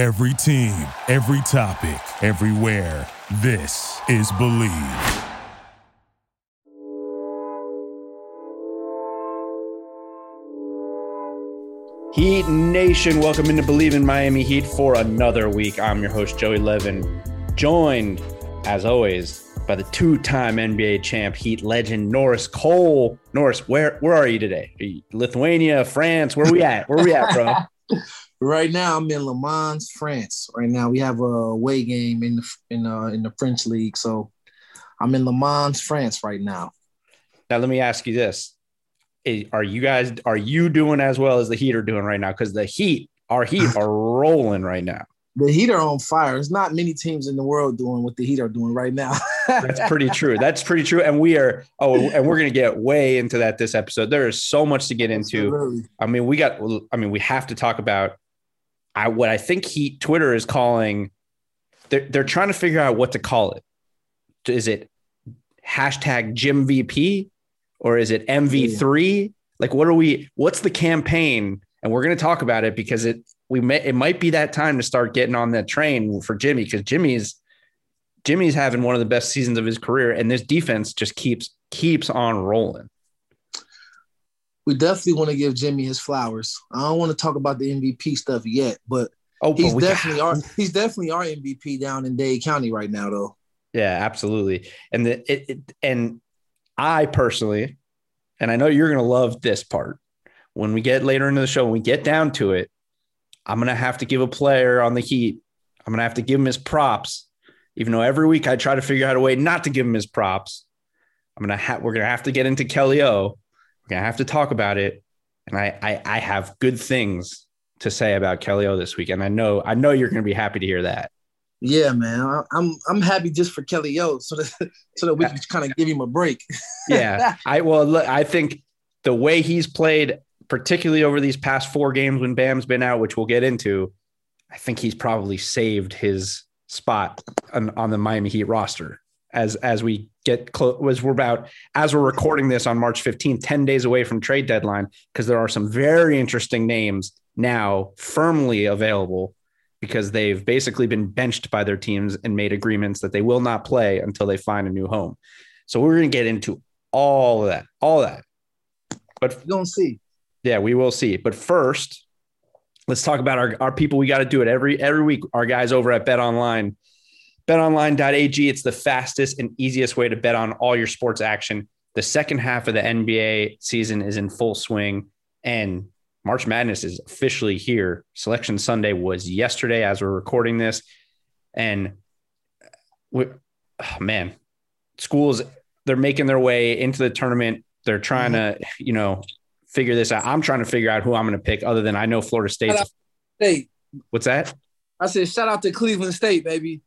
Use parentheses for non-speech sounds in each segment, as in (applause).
Every team, every topic, everywhere. This is Believe. Heat Nation, welcome into Believe in Miami Heat for another week. I'm your host, Joey Levin, joined, as always, by the two-time NBA champ, Heat legend Norris Cole. Norris, where where are you today? Are you Lithuania, France? Where we at? Where we at, bro? (laughs) right now, I'm in Le Mans, France. Right now, we have a away game in the in uh, in the French league, so I'm in Le Mans, France, right now. Now, let me ask you this: Are you guys are you doing as well as the Heat are doing right now? Because the Heat, our Heat, (laughs) are rolling right now. The Heat are on fire. There's not many teams in the world doing what the Heat are doing right now. (laughs) That's pretty true. That's pretty true. And we are, oh, and we're going to get way into that this episode. There is so much to get into. Absolutely. I mean, we got, I mean, we have to talk about I, what I think he, Twitter is calling, they're, they're trying to figure out what to call it. Is it hashtag Jim VP or is it MV3? Like, what are we, what's the campaign? And we're going to talk about it because it, we may, it might be that time to start getting on that train for Jimmy because Jimmy's Jimmy's having one of the best seasons of his career, and this defense just keeps keeps on rolling. We definitely want to give Jimmy his flowers. I don't want to talk about the MVP stuff yet, but oh, he's but definitely our he's definitely our MVP down in Dade County right now, though. Yeah, absolutely. And the it, it and I personally, and I know you're gonna love this part when we get later into the show, when we get down to it, I'm gonna have to give a player on the Heat. I'm gonna have to give him his props even though every week I try to figure out a way not to give him his props. I'm gonna have we're gonna have to get into Kelly O. Gonna have to talk about it, and I I, I have good things to say about Kelly O this week, and I know I know you're gonna be happy to hear that. Yeah, man, I'm I'm happy just for Kelly O, so that so that we can kind of give him a break. (laughs) yeah, I well, look, I think the way he's played, particularly over these past four games when Bam's been out, which we'll get into, I think he's probably saved his spot on, on the Miami Heat roster as as we get close was we're about as we're recording this on March 15th 10 days away from trade deadline because there are some very interesting names now firmly available because they've basically been benched by their teams and made agreements that they will not play until they find a new home. So we're going to get into all of that, all of that. But we don't see. Yeah, we will see. But first, let's talk about our, our people. We got to do it every every week. Our guys over at Bet Online, betonline.ag. It's the fastest and easiest way to bet on all your sports action. The second half of the NBA season is in full swing, and March Madness is officially here. Selection Sunday was yesterday as we're recording this, and we, oh man, schools they're making their way into the tournament. They're trying mm-hmm. to, you know, figure this out. I'm trying to figure out who I'm going to pick, other than I know Florida State. State. What's that? I said, shout out to Cleveland State, baby.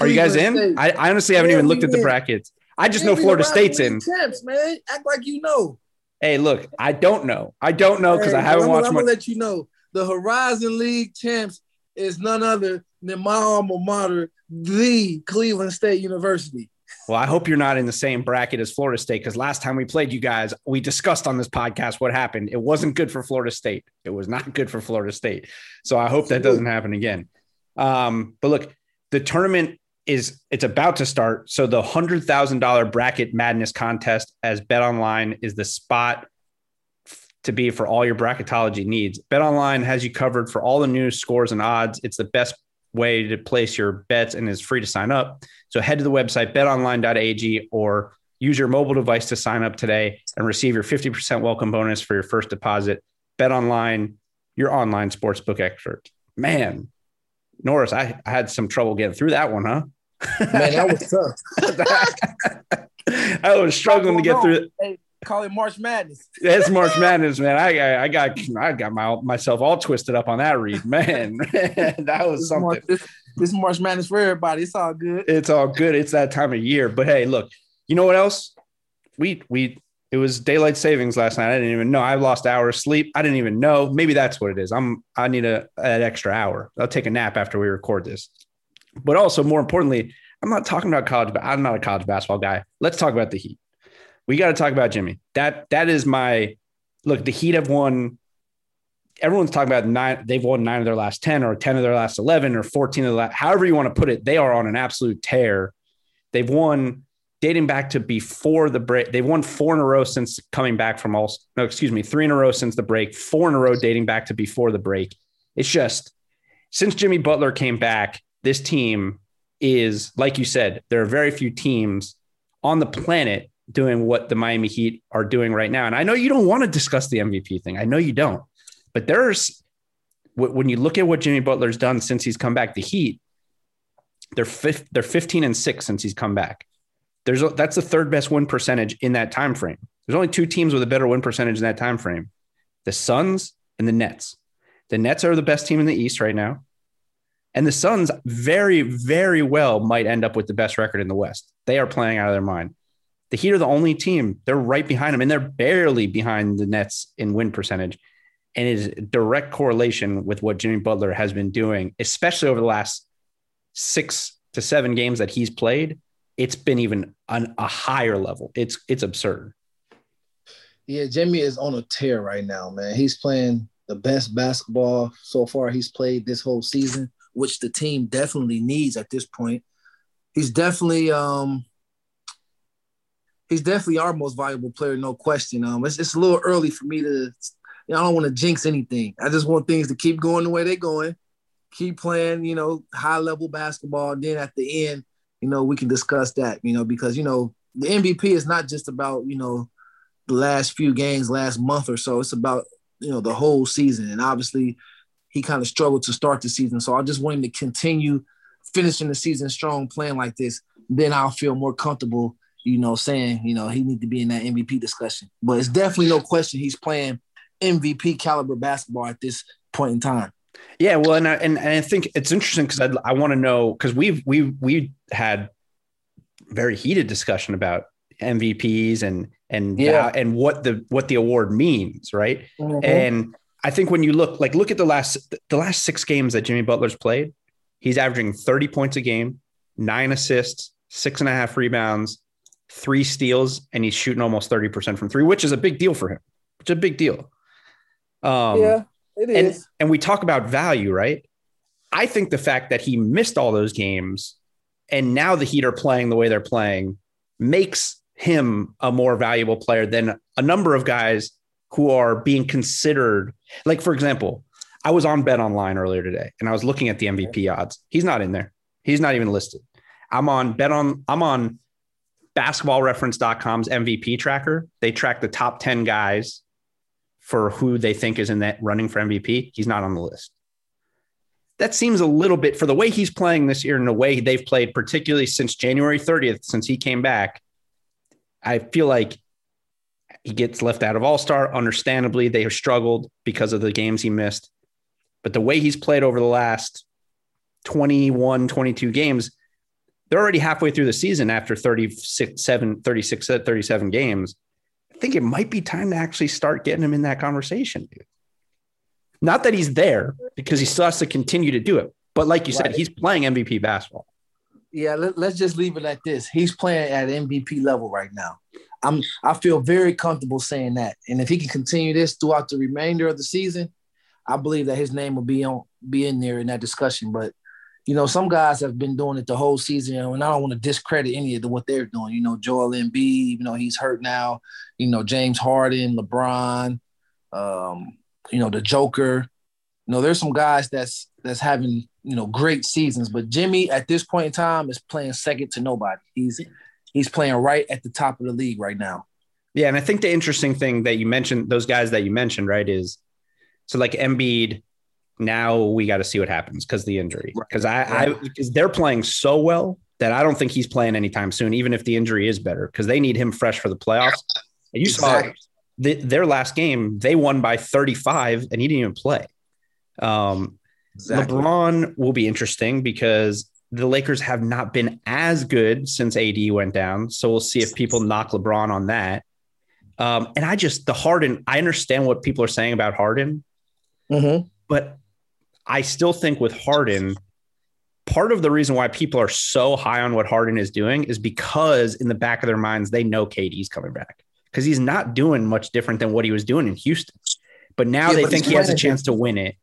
Are you guys in? I, I, honestly haven't yeah, even looked at the brackets. I just know Florida State's in. Champs, man. Act like you know. Hey, look, I don't know. I don't know because hey, I haven't I'm, watched. I'm gonna let you know the Horizon League champs is none other than my alma mater, the Cleveland State University. Well, I hope you're not in the same bracket as Florida State because last time we played you guys, we discussed on this podcast what happened. It wasn't good for Florida State. It was not good for Florida State. So I hope that doesn't happen again. Um, but look, the tournament is it's about to start. So the hundred thousand dollar bracket madness contest as Bet Online is the spot to be for all your bracketology needs. Bet Online has you covered for all the news, scores, and odds. It's the best way to place your bets and is free to sign up. So head to the website betonline.ag or use your mobile device to sign up today and receive your 50% welcome bonus for your first deposit. Bet online, your online sportsbook expert. Man, Norris, I, I had some trouble getting through that one, huh? Man, that was tough. (laughs) I was struggling to get through it. Call it March Madness. (laughs) it's March Madness, man. I, I got I got my myself all twisted up on that read, man. (laughs) that was something. March, this, this March Madness for everybody. It's all good. It's all good. It's that time of year. But hey, look, you know what else? We we it was daylight savings last night. I didn't even know. I lost hours of sleep. I didn't even know. Maybe that's what it is. I'm I need a an extra hour. I'll take a nap after we record this. But also more importantly, I'm not talking about college, but I'm not a college basketball guy. Let's talk about the Heat we got to talk about Jimmy. That that is my look. The Heat have won everyone's talking about nine, they've won nine of their last 10 or 10 of their last 11 or 14 of the last, however you want to put it, they are on an absolute tear. They've won dating back to before the break. They've won four in a row since coming back from all, no, excuse me, three in a row since the break, four in a row dating back to before the break. It's just since Jimmy Butler came back, this team is, like you said, there are very few teams on the planet doing what the Miami Heat are doing right now. And I know you don't want to discuss the MVP thing. I know you don't. But there's when you look at what Jimmy Butler's done since he's come back, the Heat, they're they're 15 and six since he's come back. There's a, that's the third best win percentage in that time frame. There's only two teams with a better win percentage in that time frame: the Suns and the Nets. The Nets are the best team in the East right now, and the Suns very, very well might end up with the best record in the West. They are playing out of their mind. The Heat are the only team; they're right behind them, and they're barely behind the Nets in win percentage and is direct correlation with what Jimmy Butler has been doing, especially over the last six to seven games that he's played. It's been even on a higher level. It's it's absurd. Yeah, Jimmy is on a tear right now, man. He's playing the best basketball so far he's played this whole season, which the team definitely needs at this point. He's definitely um he's definitely our most valuable player, no question. Um, it's, it's a little early for me to you know, I don't want to jinx anything. I just want things to keep going the way they're going, keep playing, you know, high level basketball. Then at the end, you know, we can discuss that, you know, because, you know, the MVP is not just about, you know, the last few games, last month or so. It's about, you know, the whole season. And obviously, he kind of struggled to start the season. So I just want him to continue finishing the season strong, playing like this. Then I'll feel more comfortable, you know, saying, you know, he need to be in that MVP discussion. But it's definitely no question he's playing MVP caliber basketball at this point in time. Yeah, well, and I, and, and I think it's interesting because I, I want to know because we've we we had very heated discussion about MVPs and and yeah. and what the what the award means, right? Mm-hmm. And I think when you look like look at the last the last six games that Jimmy Butler's played, he's averaging thirty points a game, nine assists, six and a half rebounds, three steals, and he's shooting almost thirty percent from three, which is a big deal for him. It's a big deal. Um, yeah, it is. And, and we talk about value, right? I think the fact that he missed all those games and now the Heat are playing the way they're playing makes him a more valuable player than a number of guys who are being considered. Like, for example, I was on Bet Online earlier today and I was looking at the MVP odds. He's not in there. He's not even listed. I'm on Bet on I'm on basketballreference.com's MVP tracker. They track the top 10 guys for who they think is in that running for MVP, he's not on the list. That seems a little bit for the way he's playing this year and the way they've played, particularly since January 30th, since he came back. I feel like he gets left out of All Star. Understandably, they have struggled because of the games he missed. But the way he's played over the last 21, 22 games, they're already halfway through the season after 36, 36, 37 games think it might be time to actually start getting him in that conversation, dude. Not that he's there because he still has to continue to do it. But like you right. said, he's playing MVP basketball. Yeah, let, us just leave it at this. He's playing at MVP level right now. I'm I feel very comfortable saying that. And if he can continue this throughout the remainder of the season, I believe that his name will be on be in there in that discussion. But you know, some guys have been doing it the whole season, and I don't want to discredit any of the, what they're doing. You know, Joel Embiid, you know, he's hurt now. You know, James Harden, LeBron, um, you know, the Joker. You know, there's some guys that's that's having you know great seasons, but Jimmy at this point in time is playing second to nobody. He's he's playing right at the top of the league right now. Yeah, and I think the interesting thing that you mentioned, those guys that you mentioned, right, is so like Embiid now we got to see what happens because the injury. Because I, I because they're playing so well that I don't think he's playing anytime soon, even if the injury is better, because they need him fresh for the playoffs. And you exactly. saw the, their last game; they won by 35, and he didn't even play. Um, exactly. LeBron will be interesting because the Lakers have not been as good since AD went down. So we'll see if people knock LeBron on that. Um, and I just the Harden. I understand what people are saying about Harden, mm-hmm. but I still think with Harden, part of the reason why people are so high on what Harden is doing is because in the back of their minds, they know KD's coming back because he's not doing much different than what he was doing in Houston. But now Yeah, they but think he has a chance to win it.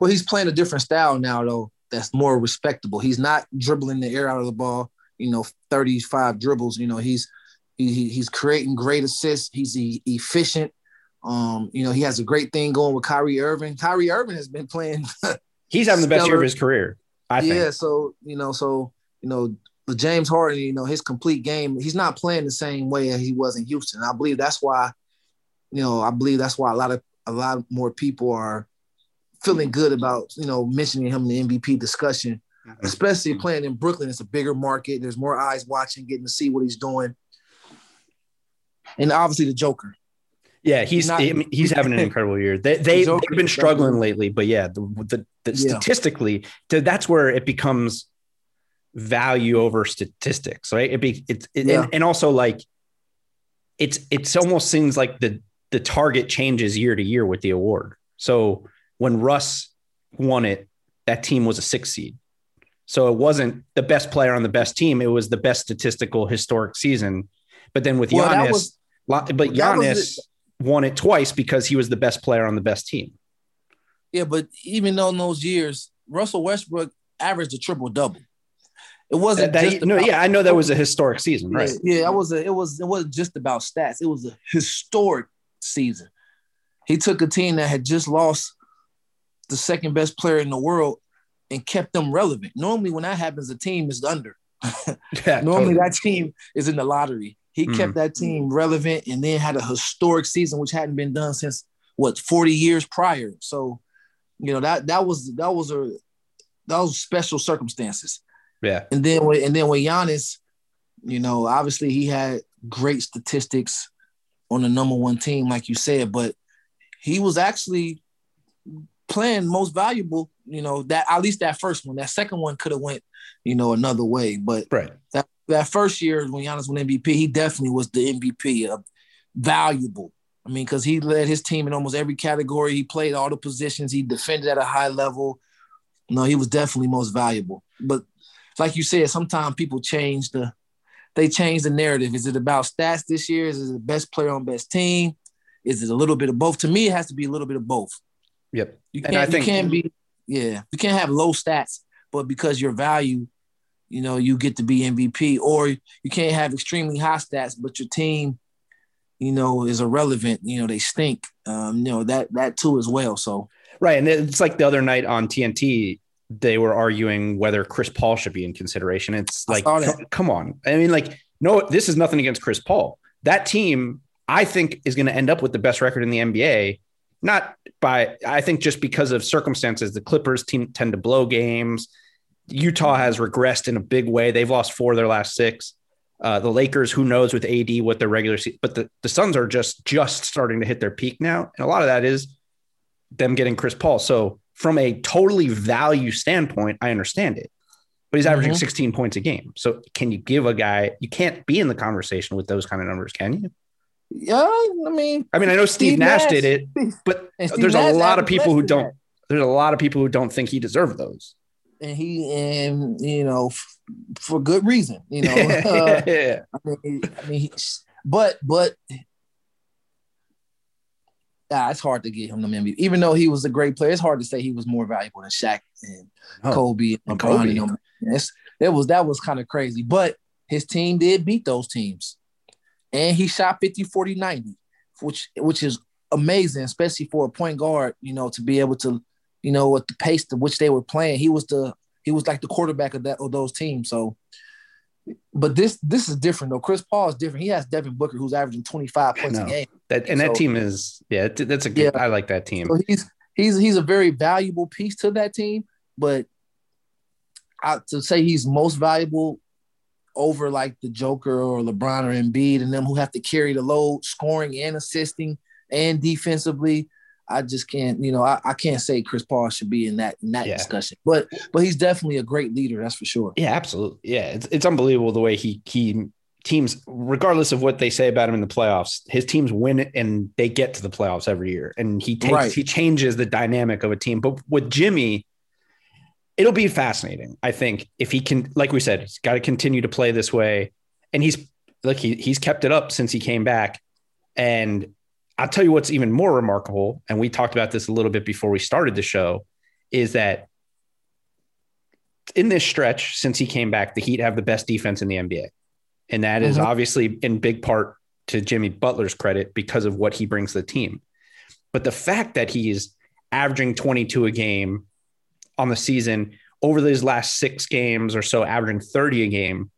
Well, he's playing a different style now, though. That's more respectable. He's not dribbling the air out of the ball. You know, thirty-five dribbles. You know, he's he, he- he's creating great assists. He's efficient. Um, you know, he has a great thing going with Kyrie Irving. Kyrie Irving has been playing. (laughs) He's having the best year of his career. I think. yeah, so you know, so you know, the James Harden, you know, his complete game, he's not playing the same way as he was in Houston. I believe that's why, you know, I believe that's why a lot of a lot more people are feeling good about you know mentioning him in the MVP discussion, especially playing in Brooklyn. It's a bigger market. There's more eyes watching, getting to see what he's doing, and obviously the Joker. Yeah, he's Not- he's having an (laughs) incredible year. They they they've been struggling lately, but yeah, the the, the Yeah. statistically, that's where it becomes value over statistics, right? It be it's it, Yeah. and, and also like it's it's almost seems like the the target changes year to year with the award. So when Russ won it, that team was a six seed. So it wasn't the best player on the best team. It was the best statistical historic season. But then with Well, Giannis, was but Giannis won it twice because he was the best player on the best team. yeah, but even though in those years, Russell Westbrook averaged a triple double. It wasn't That- that- just no, about- yeah, I know that was a historic season, right? Yeah, yeah, it was a, it was it wasn't just about stats. It was a historic season. He took a team that had just lost the second best player in the world and kept them relevant. Normally, when that happens, the team is under. (laughs) Yeah, Normally, totally. that team is in the lottery. He Mm. kept that team relevant and then had a historic season, which hadn't been done since what 40 years prior. So, you know that that was that was a that was special circumstances. yeah, And then with and then with Giannis, you know, obviously he had great statistics on the number one team, like you said, but he was actually playing most valuable, you know, that at least that first one. That second one could have went, you know, another way. But right. that, that first year when Giannis won MVP, he definitely was the MVP of valuable. I mean, because he led his team in almost every category. He played all the positions. He defended at a high level. No, he was definitely most valuable. But like you said, sometimes people change the they change the narrative. Is it about stats this year? Is it the best player on best team? Is it a little bit of both? To me, it has to be a little bit of both. Yep. You can't, I think- you can't be, yeah, you can't have low stats, but because your value, you know, you get to be MVP, or you can't have extremely high stats, but your team, you know, is irrelevant. You know, they stink. Um, you know that that too as well. So Right. And it's like the other night on TNT, they were arguing whether Chris Paul should be in consideration. It's like, come on. I mean, like, no, this is nothing against Chris Paul. That team, I think, is going to end up with the best record in the NBA. Not by, I think, just because of circumstances. The Clippers team tend to blow games. Utah has regressed in a big way. They've lost four of their last six. Uh, the Lakers, who knows with AD what their regular season, but the, the Suns are just just starting to hit their peak now, and a lot of that is them getting Chris Paul. So from a totally value standpoint, I understand it. But he's averaging Mhm. 16 points a game. So can you give a guy you can't be in the conversation with those kind of numbers, can you? yeah, I mean, I mean, I know Steve, Steve Nash, Nash- did it, (laughs) but there's a lot of people who don't that. there's a lot of people who don't think he deserved those. And he and you know f- for good reason. You know, (laughs) (laughs) uh, yeah. I mean, I mean, he- but but yeah, it's hard to get him the MVP. Even though he was a great player, it's hard to say he was more valuable than Shaq and Oh, Kobe and. Kobe. It's, it was that was kind of crazy. But his team did beat those teams, and he shot 50, 40, 90, which which is amazing, especially for a point guard. You know, to be able to, you know, at the pace to which they were playing, he was the he was like the quarterback of that of those teams. So but this this is different though. Chris Paul is different. He has Devin Booker who's averaging 25 points a game. That and that team is yeah, that's a good Yeah. I like that team. So he's he's he's a very valuable piece to that team, but I, to say he's most valuable over like the Joker or LeBron or Embiid and them who have to carry the load, scoring and assisting and defensively. I just can't, you know, I, I can't say Chris Paul should be in that in that Yeah. discussion. But but he's definitely a great leader, that's for sure. Yeah, absolutely. Yeah, it's it's unbelievable the way he he teams, regardless of what they say about him in the playoffs, his teams win it and they get to the playoffs every year. And he takes Right. he changes the dynamic of a team. But with Jimmy, it'll be fascinating. I think if he can, like we said, he's got to continue to play this way. And he's look, he he's kept it up since he came back. And I'll tell you what's even more remarkable, and we talked about this a little bit before we started the show, is that in this stretch, since he came back, the Heat have the best defense in the NBA. And that is Mhm. obviously in big part to Jimmy Butler's credit because of what he brings to the team. But the fact that he's averaging 22 a game on the season over these last six games or so, averaging 30 a game,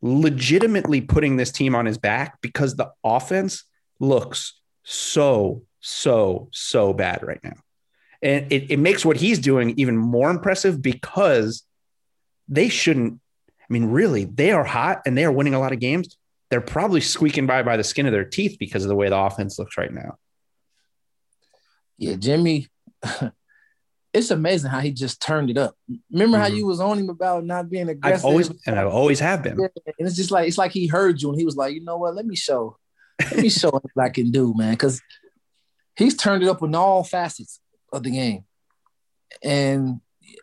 legitimately putting this team on his back because the offense looks so, so, so bad right now. And it, it makes what he's doing even more impressive because they shouldn't. I mean, really, they are hot and they are winning a lot of games. They're probably squeaking by by the skin of their teeth because of the way the offense looks right now. Yeah, Jimmy. (laughs) It's amazing how he just turned it up. Remember how Mhm. you was on him about not being aggressive? I've always and I always have been. And it's just like it's like he heard you and he was like, you know what? Let me show, let me show him what I can do, man. Because he's turned it up in all facets of the game. And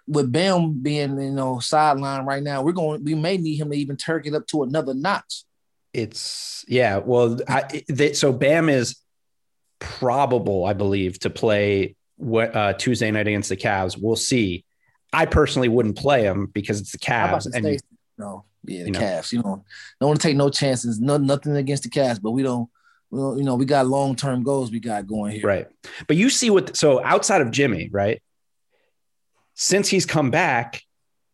with Bam being you know sideline right now, we're going. We may need him to even turn it up to another notch. It's yeah. Well, I, they, so Bam is probable, I believe, to play what uh, Tuesday night against the Cavs. We'll see. I personally wouldn't play him because it's the Cavs, and? No, yeah, the you know. Cavs. You know, don't want to take no chances. No, nothing against the Cavs, but we don't. We don't you know, we got long term goals we got going here. Right. But you see what so outside of Jimmy, right? Since he's come back,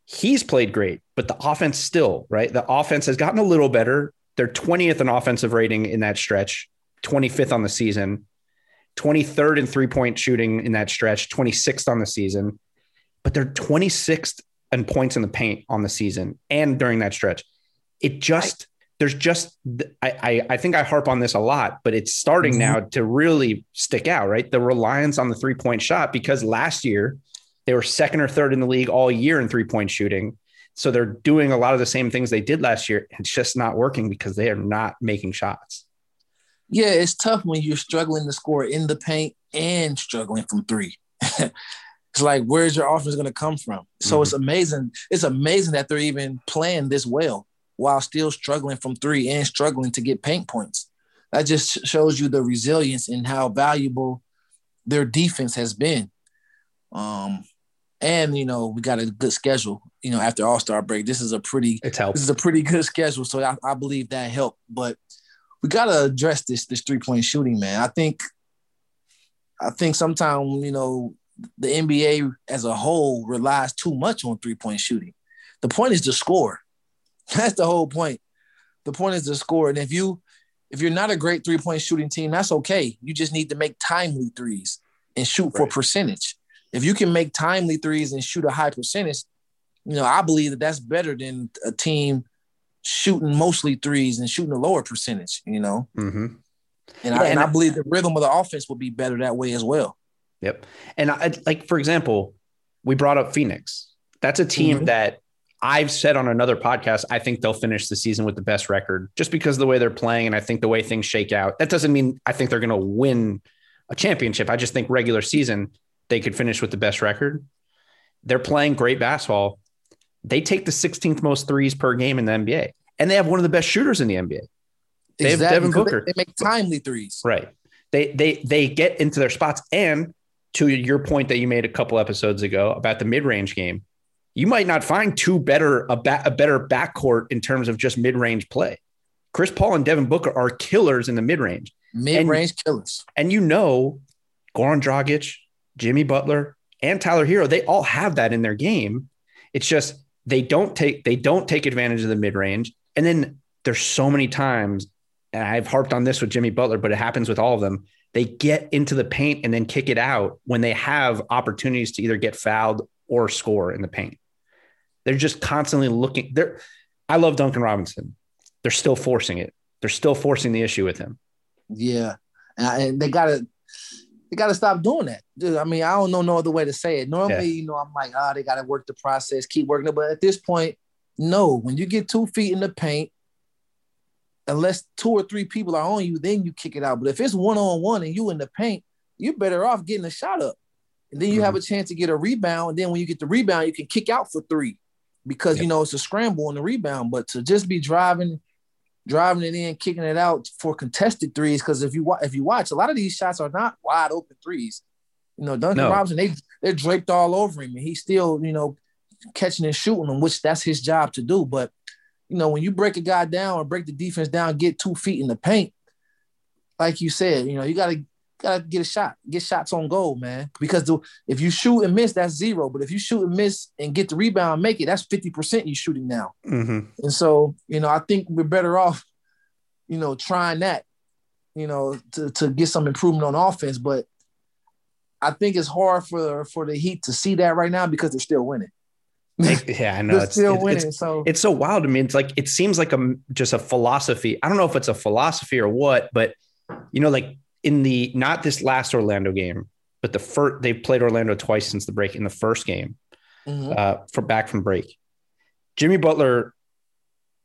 he's played great, but the offense still, right? The offense has gotten a little better. They're 20th in offensive rating in that stretch, 25th on the season, 23rd in three-point shooting in that stretch, 26th on the season. But they're 26th in points in the paint on the season and during that stretch. It just there's just I, I I think I harp on this a lot, but it's starting Mhm. now to really stick out, right? The reliance on the three point shot because last year they were second or third in the league all year in three point shooting. So they're doing a lot of the same things they did last year. It's just not working because they are not making shots. Yeah, it's tough when you're struggling to score in the paint and struggling from three. (laughs) it's like, where's your offense going to come from? So it's amazing. It's amazing that they're even playing this well while still struggling from three and struggling to get paint points. That just shows you the resilience and how valuable their defense has been. Um, and you know, we got a good schedule. You know, after All Star break, this is a pretty It's helped. this is a pretty good schedule, so I, I believe that helped. But we gotta address this this three point shooting, man. I think I think sometimes you know the NBA as a whole relies too much on three point shooting. The point is to score. (laughs) That's the whole point. The point is to score, and if you if you're not a great three point shooting team, that's okay. You just need to make timely threes and shoot for percentage. If you can make timely threes and shoot a high percentage, you know, I believe that that's better than a team shooting mostly threes and shooting a lower percentage, you know. Mhm. And, Yeah, I, and and I I- believe the rhythm of the offense will be better that way as well. Yep. And I, like, for example, we brought up Phoenix. That's a team Mhm. that I've said on another podcast, I think they'll finish the season with the best record just because of the way they're playing. And I think the way things shake out. That doesn't mean I think they're going to win a championship. I just think regular season, they could finish with the best record. They're playing great basketball. They take the 16th most threes per game in the NBA, and they have one of the best shooters in the NBA. They have Devin Booker. They make timely threes. Right. They they they get into their spots. And to your point that you made a couple episodes ago about the mid-range game, you might not find two better a, ba- a better backcourt in terms of just mid-range play. Chris Paul and Devin Booker are killers in the mid-range. Mid range killers. And you know, Goran Dragic, Jimmy Butler, and Tyler Herro, they all have that in their game. It's just they don't take they don't take advantage of the mid-range. And then there's so many times, and I've harped on this with Jimmy Butler, but it happens with all of them. They get into the paint and then kick it out when they have opportunities to either get fouled or score in the paint. They're just constantly looking. They're I love Duncan Robinson. They're still forcing it. They're still forcing the issue with him. Yeah. And, I- and they gotta they gotta stop doing that. Dude, I mean, I don't know no other way to say it. Normally, Yeah. you know, I'm like, ah, they gotta work the process, keep working it. But at this point, no, when you get two feet in the paint, unless two or three people are on you, then you kick it out. But if it's one on one and you in the paint, you're better off getting a shot up. And then you have mm-hmm. a chance to get a rebound. And then when you get the rebound, you can kick out for three because you know it's a scramble on the rebound. But to just be driving driving it in, kicking it out for contested threes. Because if you if you watch, a lot of these shots are not wide open threes. You know, Duncan No. Robinson, they they're draped all over him, and he's still, you know, catching and shooting them, which that's his job to do. But you know, when you break a guy down or break the defense down, get two feet in the paint, like you said, you know, you gotta gotta get a shot, get shots on goal, man. Because the, if you shoot and miss, that's zero. But if you shoot and miss and get the rebound, make it, that's fifty percent you shooting now. hmm And so, you know, I think we're better off, you know, trying that, you know, to, to get some improvement on offense. But I think it's hard for for the Heat to see that right now because they're still winning. (laughs) Yeah, I know. It's, still it's, winning. it's, so it's so wild to me. It's like it seems like a just a philosophy. I don't know if it's a philosophy or what, but you know, like in the not this last Orlando game, but the first they've played Orlando twice since the break. In the first game, mhm. uh, for back from break, Jimmy Butler,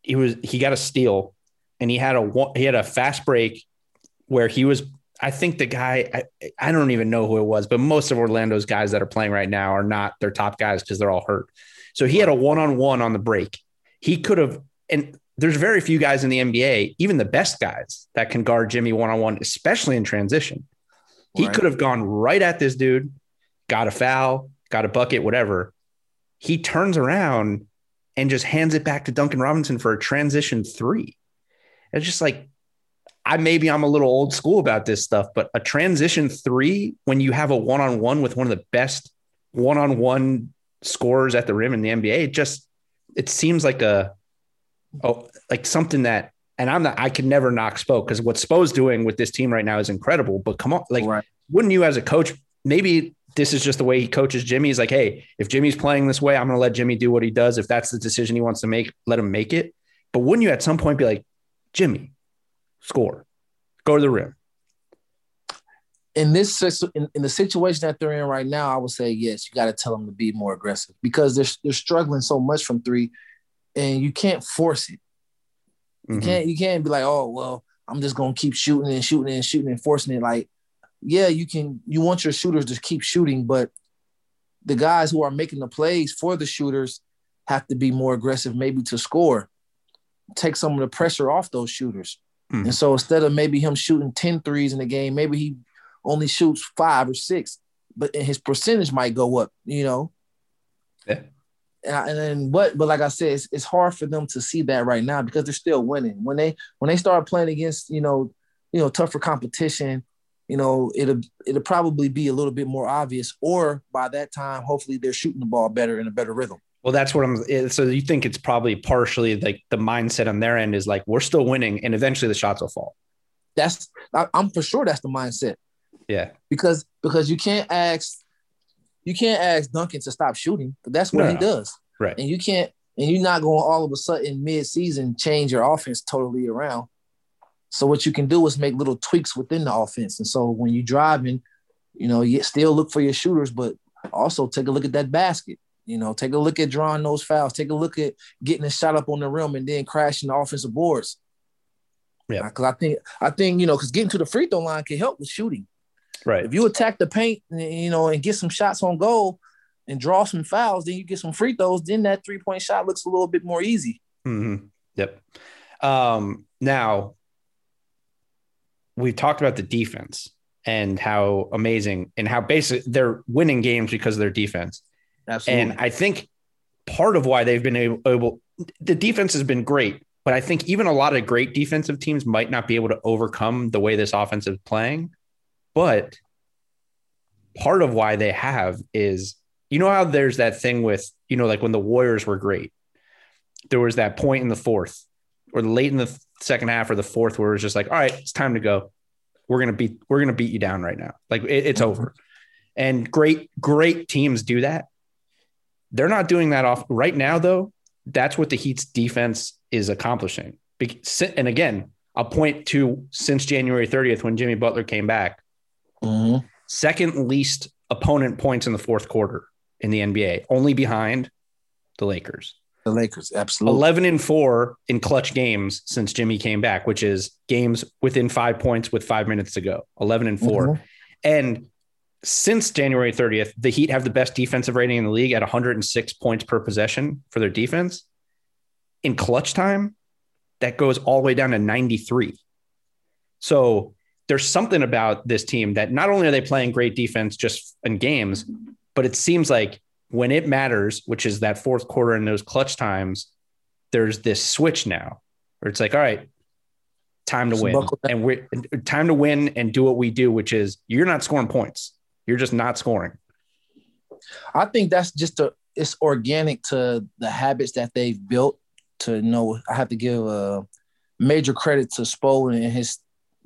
he was he got a steal, and he had a one- he had a fast break where he was. I think the guy I, I don't even know who it was, but most of Orlando's guys that are playing right now are not their top guys because they're all hurt. So he had a one on one on the break. He could have, and there's very few guys in the NBA, even the best guys, that can guard Jimmy one on one, especially in transition. He Right. could have gone right at this dude, got a foul, got a bucket, whatever. He turns around and just hands it back to Duncan Robinson for a transition three. It's just like, I maybe I'm a little old school about this stuff, but a transition three when you have a one on one with one of the best one on one scorers at the rim in the NBA, it just it seems like a oh like something that and I'm not I could never knock Spo because what Spo's doing with this team right now is incredible. But come on, like right. wouldn't you as a coach maybe this is just the way he coaches Jimmy. He's like, hey, if Jimmy's playing this way, I'm going to let Jimmy do what he does. If that's the decision he wants to make, let him make it. But wouldn't you at some point be like, Jimmy, score, go to the rim? In this in, in the situation that they're in right now, I would say yes. You got to tell them to be more aggressive because they're they're struggling so much from three, and you can't force it. You Mhm. can't you can't be like, oh well, I'm just gonna keep shooting and shooting and shooting and forcing it. Like, yeah, you can. You want your shooters to keep shooting, but the guys who are making the plays for the shooters have to be more aggressive, maybe to score, take some of the pressure off those shooters. Mhm. And so instead of maybe him shooting 10 threes in the game, maybe he only shoots five or six, but his percentage might go up, you know. Yeah. And, and then but but like I said, it's, it's hard for them to see that right now because they're still winning. When they when they start playing against you know you know tougher competition, you know it'll it'll probably be a little bit more obvious. Or by that time, hopefully they're shooting the ball better in a better rhythm. Well, that's what I'm. So you think it's probably partially like the mindset on their end is like we're still winning, and eventually the shots will fall. That's I'm for sure that's the mindset Yeah, because because you can't ask you can't ask Duncan to stop shooting. But that's what No, he does. right. and you can't and you're not going all of a sudden mid-season change your offense totally around so what you can do is make little tweaks within the offense and so when you're driving you know you still look for your shooters but also take a look at that basket you know take a look at drawing those fouls take a look at getting a shot up on the rim and then crashing the offensive boards Yeah. because i think i think you know because getting to the free throw line can help with shooting Right. if you attack the paint, you know, and get some shots on goal and draw some fouls, then you get some free throws. Then that three point shot looks a little bit more easy. hmm Yep. Um, now we've talked about the defense and how amazing and how basic they're winning games because of their defense. Absolutely. And I think part of why they've been able, able the defense has been great, but I think even a lot of great defensive teams might not be able to overcome the way this offense is playing. But part of why they have is you know how there's that thing with, you know, like when the Warriors were great, there was that point in the fourth or late in the second half or the fourth where it was just like, all right, it's time to go. We're gonna beat we're gonna beat you down right now. Like it, it's over. And great, great teams do that. They're not doing that off right now, though. That's what the Heat's defense is accomplishing. And again, I'll point to since January 30th when Jimmy Butler came back, Mhm. second least opponent points in the fourth quarter in the NBA, only behind the Lakers. the Lakers, absolutely. 11 and 4 in clutch games since Jimmy came back, which is games within 5 points with 5 minutes to go. 11 and 4. Mhm. And since January 30th, the Heat have the best defensive rating in the league at 106 points per possession for their defense. In clutch time, that goes all the way down to 93. So there's something about this team that not only are they playing great defense just in games, but it seems like when it matters, which is that fourth quarter and those clutch times, there's this switch now where it's like, all right, time to So win. And we time to win and do what we do, which is you're not scoring points. You're just not scoring. I think that's just a it's organic to the habits that they've built. To know, I have to give a major credit to Spo and his,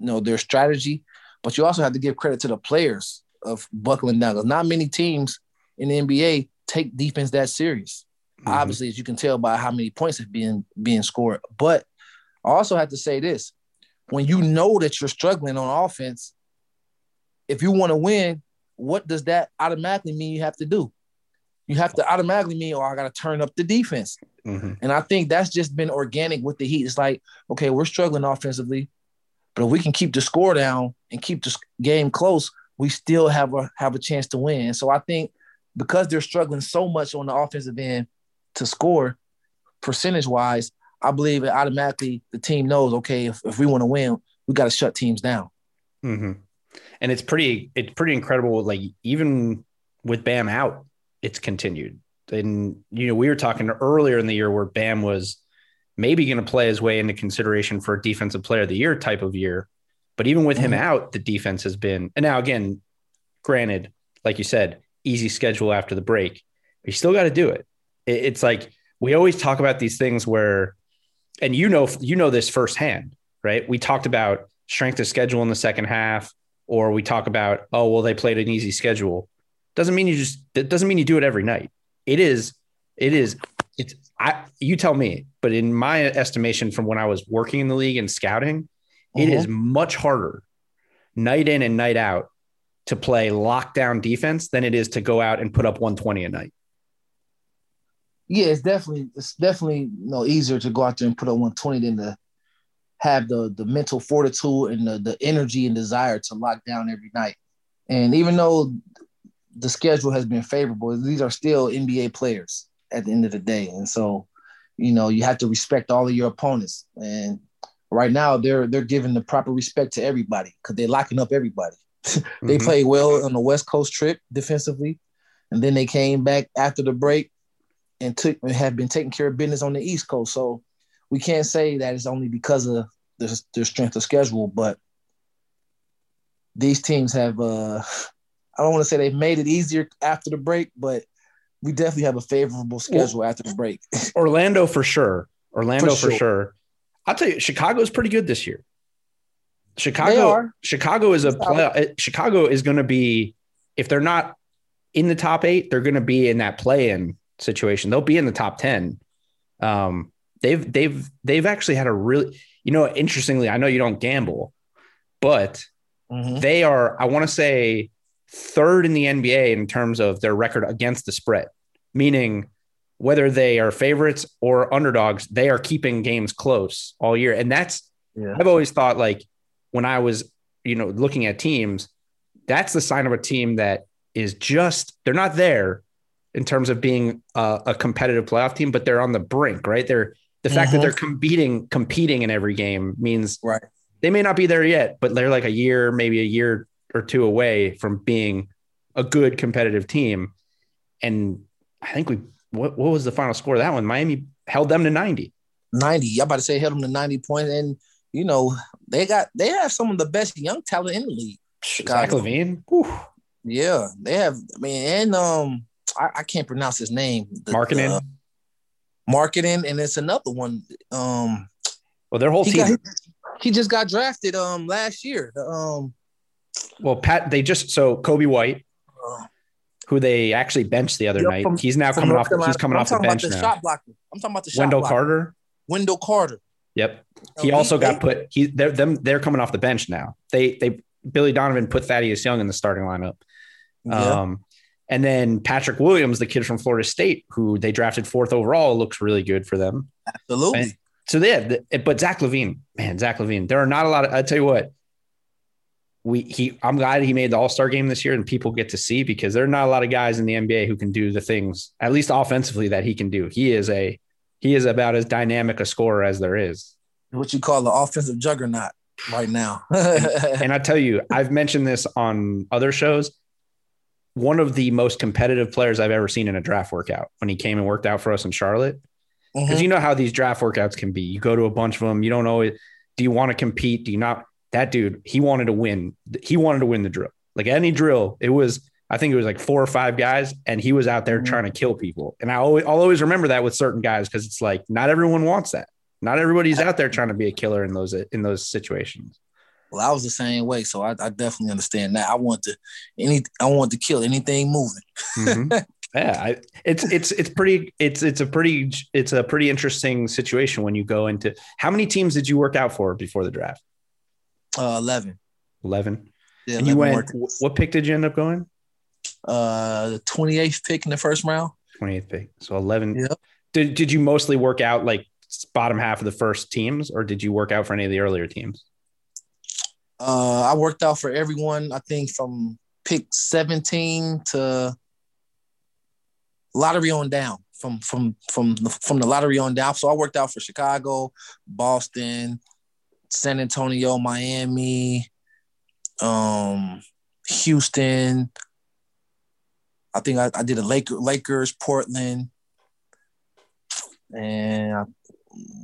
you know, their strategy, but you also have to give credit to the players of buckling down. Because not many teams in the NBA take defense that serious. Mm-hmm. Obviously, as you can tell by how many points have been being scored. But I also have to say this: when you know that you're struggling on offense, if you want to win, what does that automatically mean you have to do? You have to automatically mean, oh, I got to turn up the defense. Mhm. And I think that's just been organic with the Heat. It's like, okay, we're struggling offensively, but if we can keep the score down and keep the game close, we still have a have a chance to win. So I think because they're struggling so much on the offensive end to score percentage wise, I believe it automatically the team knows, okay, if, if we want to win, we got to shut teams down. hmm And it's pretty, it's pretty incredible. Like even with Bam out, it's continued. And you know, we were talking earlier in the year where Bam was maybe going to play his way into consideration for a defensive player of the year type of year. But even with him Mhm. out, the defense has been. And now again, granted, like you said, easy schedule after the break. But you still got to do it. It- It's like we always talk about these things where, and you know, you know this firsthand, right? We talked about strength of schedule in the second half, or we talk about, oh, well, they played an easy schedule. Doesn't mean you just, it doesn't mean you do it every night. It is, it is, it's, I, you tell me, but in my estimation from when I was working in the league and scouting, it is uh-huh. much harder night in and night out to play lockdown defense than it is to go out and put up 120 a night. Yeah, it's definitely it's definitely you know easier to go out there and put up 120 than to have the the mental fortitude and the, the energy and desire to lock down every night. And even though the schedule has been favorable, these are still NBA players at the end of the day. And so, you know, you have to respect all of your opponents. And right now they're they're giving the proper respect to everybody because they're locking up everybody. (laughs) They Mhm. played well on the West Coast trip defensively, and then they came back after the break and took and have been taking care of business on the East Coast. So we can't say that it's only because of the, their strength of schedule, but these teams have. Uh, (laughs) I don't want to say they've made it easier after the break, but we definitely have a favorable schedule after the break. (laughs) Orlando for sure. Orlando for, For sure. sure. I'll tell you, Chicago's pretty good this year. They Chicago, are. Chicago is a play. Chicago is going to be if they're not in the top eight, they're going to be in that play-in situation. They'll be in the top ten. Um, they've they've they've actually had a really, you know, interestingly, I know you don't gamble, but Mhm. they are, I want to say, third in the NBA in terms of their record against the spread, meaning whether they are favorites or underdogs, they are keeping games close all year. And that's, Yeah. I've always thought like when I was, you know, looking at teams, that's the sign of a team that is just, they're not there in terms of being a, a competitive playoff team, but they're on the brink, right? They're, the fact that Mhm. they're competing, competing in every game means Right. they may not be there yet, but they're like a year, maybe a year or two away from being a good competitive team. And I think we what what was the final score of that one? Miami held them to 90. 90. Y'all about to say held them to 90 points. And you know, they got they have some of the best young talent in the league. Zach LaVine. Whew. Yeah, they have. I mean, and um, I, I can't pronounce his name. The- Marketing. the- marketing, and it's another one. Um, Well, their whole he, team. got, he just got drafted um last year. The, Um, well, Pat, they just so Coby White, who they actually benched the other Yeah, night. from- he's now coming North off. Carolina. He's coming I'm off the bench the now. Shot blocker. I'm talking about the shot Wendell blocker. Carter. Wendell Carter. Yep. No, He also got put. He they're them. They're coming off the bench now. They they Billy Donovan put Thaddeus Young in the starting lineup. Yeah. Um, and then Patrick Williams, the kid from Florida State, who they drafted fourth overall, looks really good for them. absolutely. And so they had, but Zach LaVine, man, Zach LaVine. There are not a lot of. I tell you what, we he. I'm glad he made the All Star game this year, and people get to see because there are not a lot of guys in the NBA who can do the things, at least offensively, that he can do. He is a he is about as dynamic a scorer as there is. what you call the offensive juggernaut right now. (laughs) and I tell you, I've mentioned this on other shows. One of the most competitive players I've ever seen in a draft workout when he came and worked out for us in Charlotte. Because Mhm. you know how these draft workouts can be. You go to a bunch of them. You don't always. Do you want to compete? Do you not? That dude, he wanted to win. He wanted to win the drill. Like any drill, it was. I think it was like four or five guys, and he was out there Mhm. trying to kill people. And I always, I'll always remember that with certain guys because it's like not everyone wants that. Not everybody's out there trying to be a killer in those in those situations. Well, I was the same way, so I, I definitely understand that. I want to any I want to kill anything moving. Mhm. (laughs) yeah, I, it's it's it's pretty it's it's a pretty it's a pretty interesting situation when you go into how many teams did you work out for before the draft? Uh, Eleven. Eleven. Yeah, and you went. What pick did you end up going? uh the 28th pick in the first round. Twenty eighth pick. So eleven. Yep. Did did you mostly work out like bottom half of the first teams, or did you work out for any of the earlier teams? Uh, I worked out for everyone. I think from pick 17 to lottery on down. From from from the, from the lottery on down. So I worked out for Chicago, Boston, San Antonio, Miami, um, Houston. I think I, I did a Laker, Lakers, Portland, and I-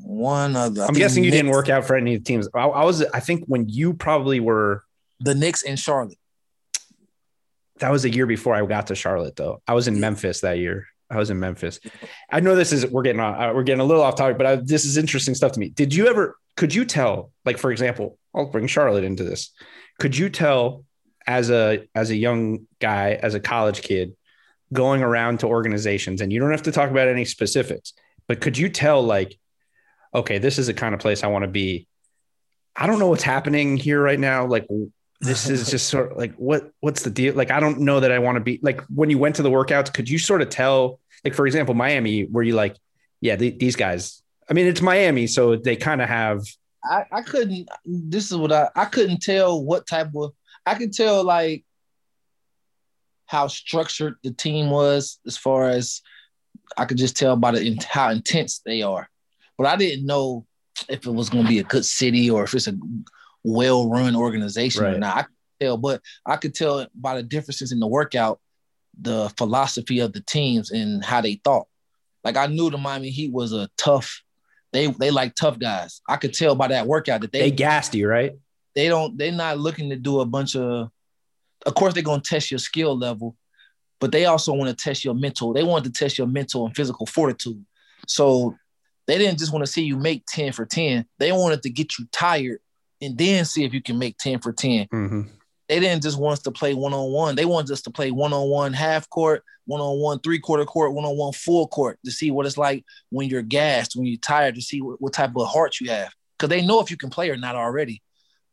one other. I I'm guessing you didn't work out for any of the teams. I, I was. I think when you probably were. the Knicks and Charlotte. That was a year before I got to Charlotte, though. I was in Memphis that year. I was in Memphis. I know this is we're getting on. Uh, we're getting a little off topic, but I, this is interesting stuff to me. Did you ever? Could you tell? Like for example, I'll bring Charlotte into this. Could you tell as a as a young guy, as a college kid, going around to organizations, and you don't have to talk about any specifics, but could you tell like, okay, this is the kind of place I want to be. I don't know what's happening here right now. Like this is just sort of like what what's the deal like i don't know that i want to be like when you went to the workouts could you sort of tell like for example miami were you like yeah the, these guys i mean it's miami so they kind of have I, I couldn't this is what I I couldn't tell what type of I could tell like how structured the team was as far as I could just tell by the how intense they are. But I didn't know if it was going to be a good city or if it's a well-run organization or not. I could tell, but I could tell by the differences in the workout, the philosophy of the teams and how they thought. Like I knew the Miami Heat was a tough they they like tough guys. I could tell by that workout that they, they gassed you right they don't they're not looking to do a bunch of of course they're gonna test your skill level, but they also want to test your mental. They want to test your mental and physical fortitude. So they didn't just want to see you make 10 for 10. They wanted to get you tired and then see if you can make 10 for 10 Mhm. They didn't just want us to play one on one. They wanted us to play one on one half court, one on one three quarter court, one on one full court to see what it's like when you're gassed, when you're tired, to see what, what type of heart you have. Because they know if you can play or not already.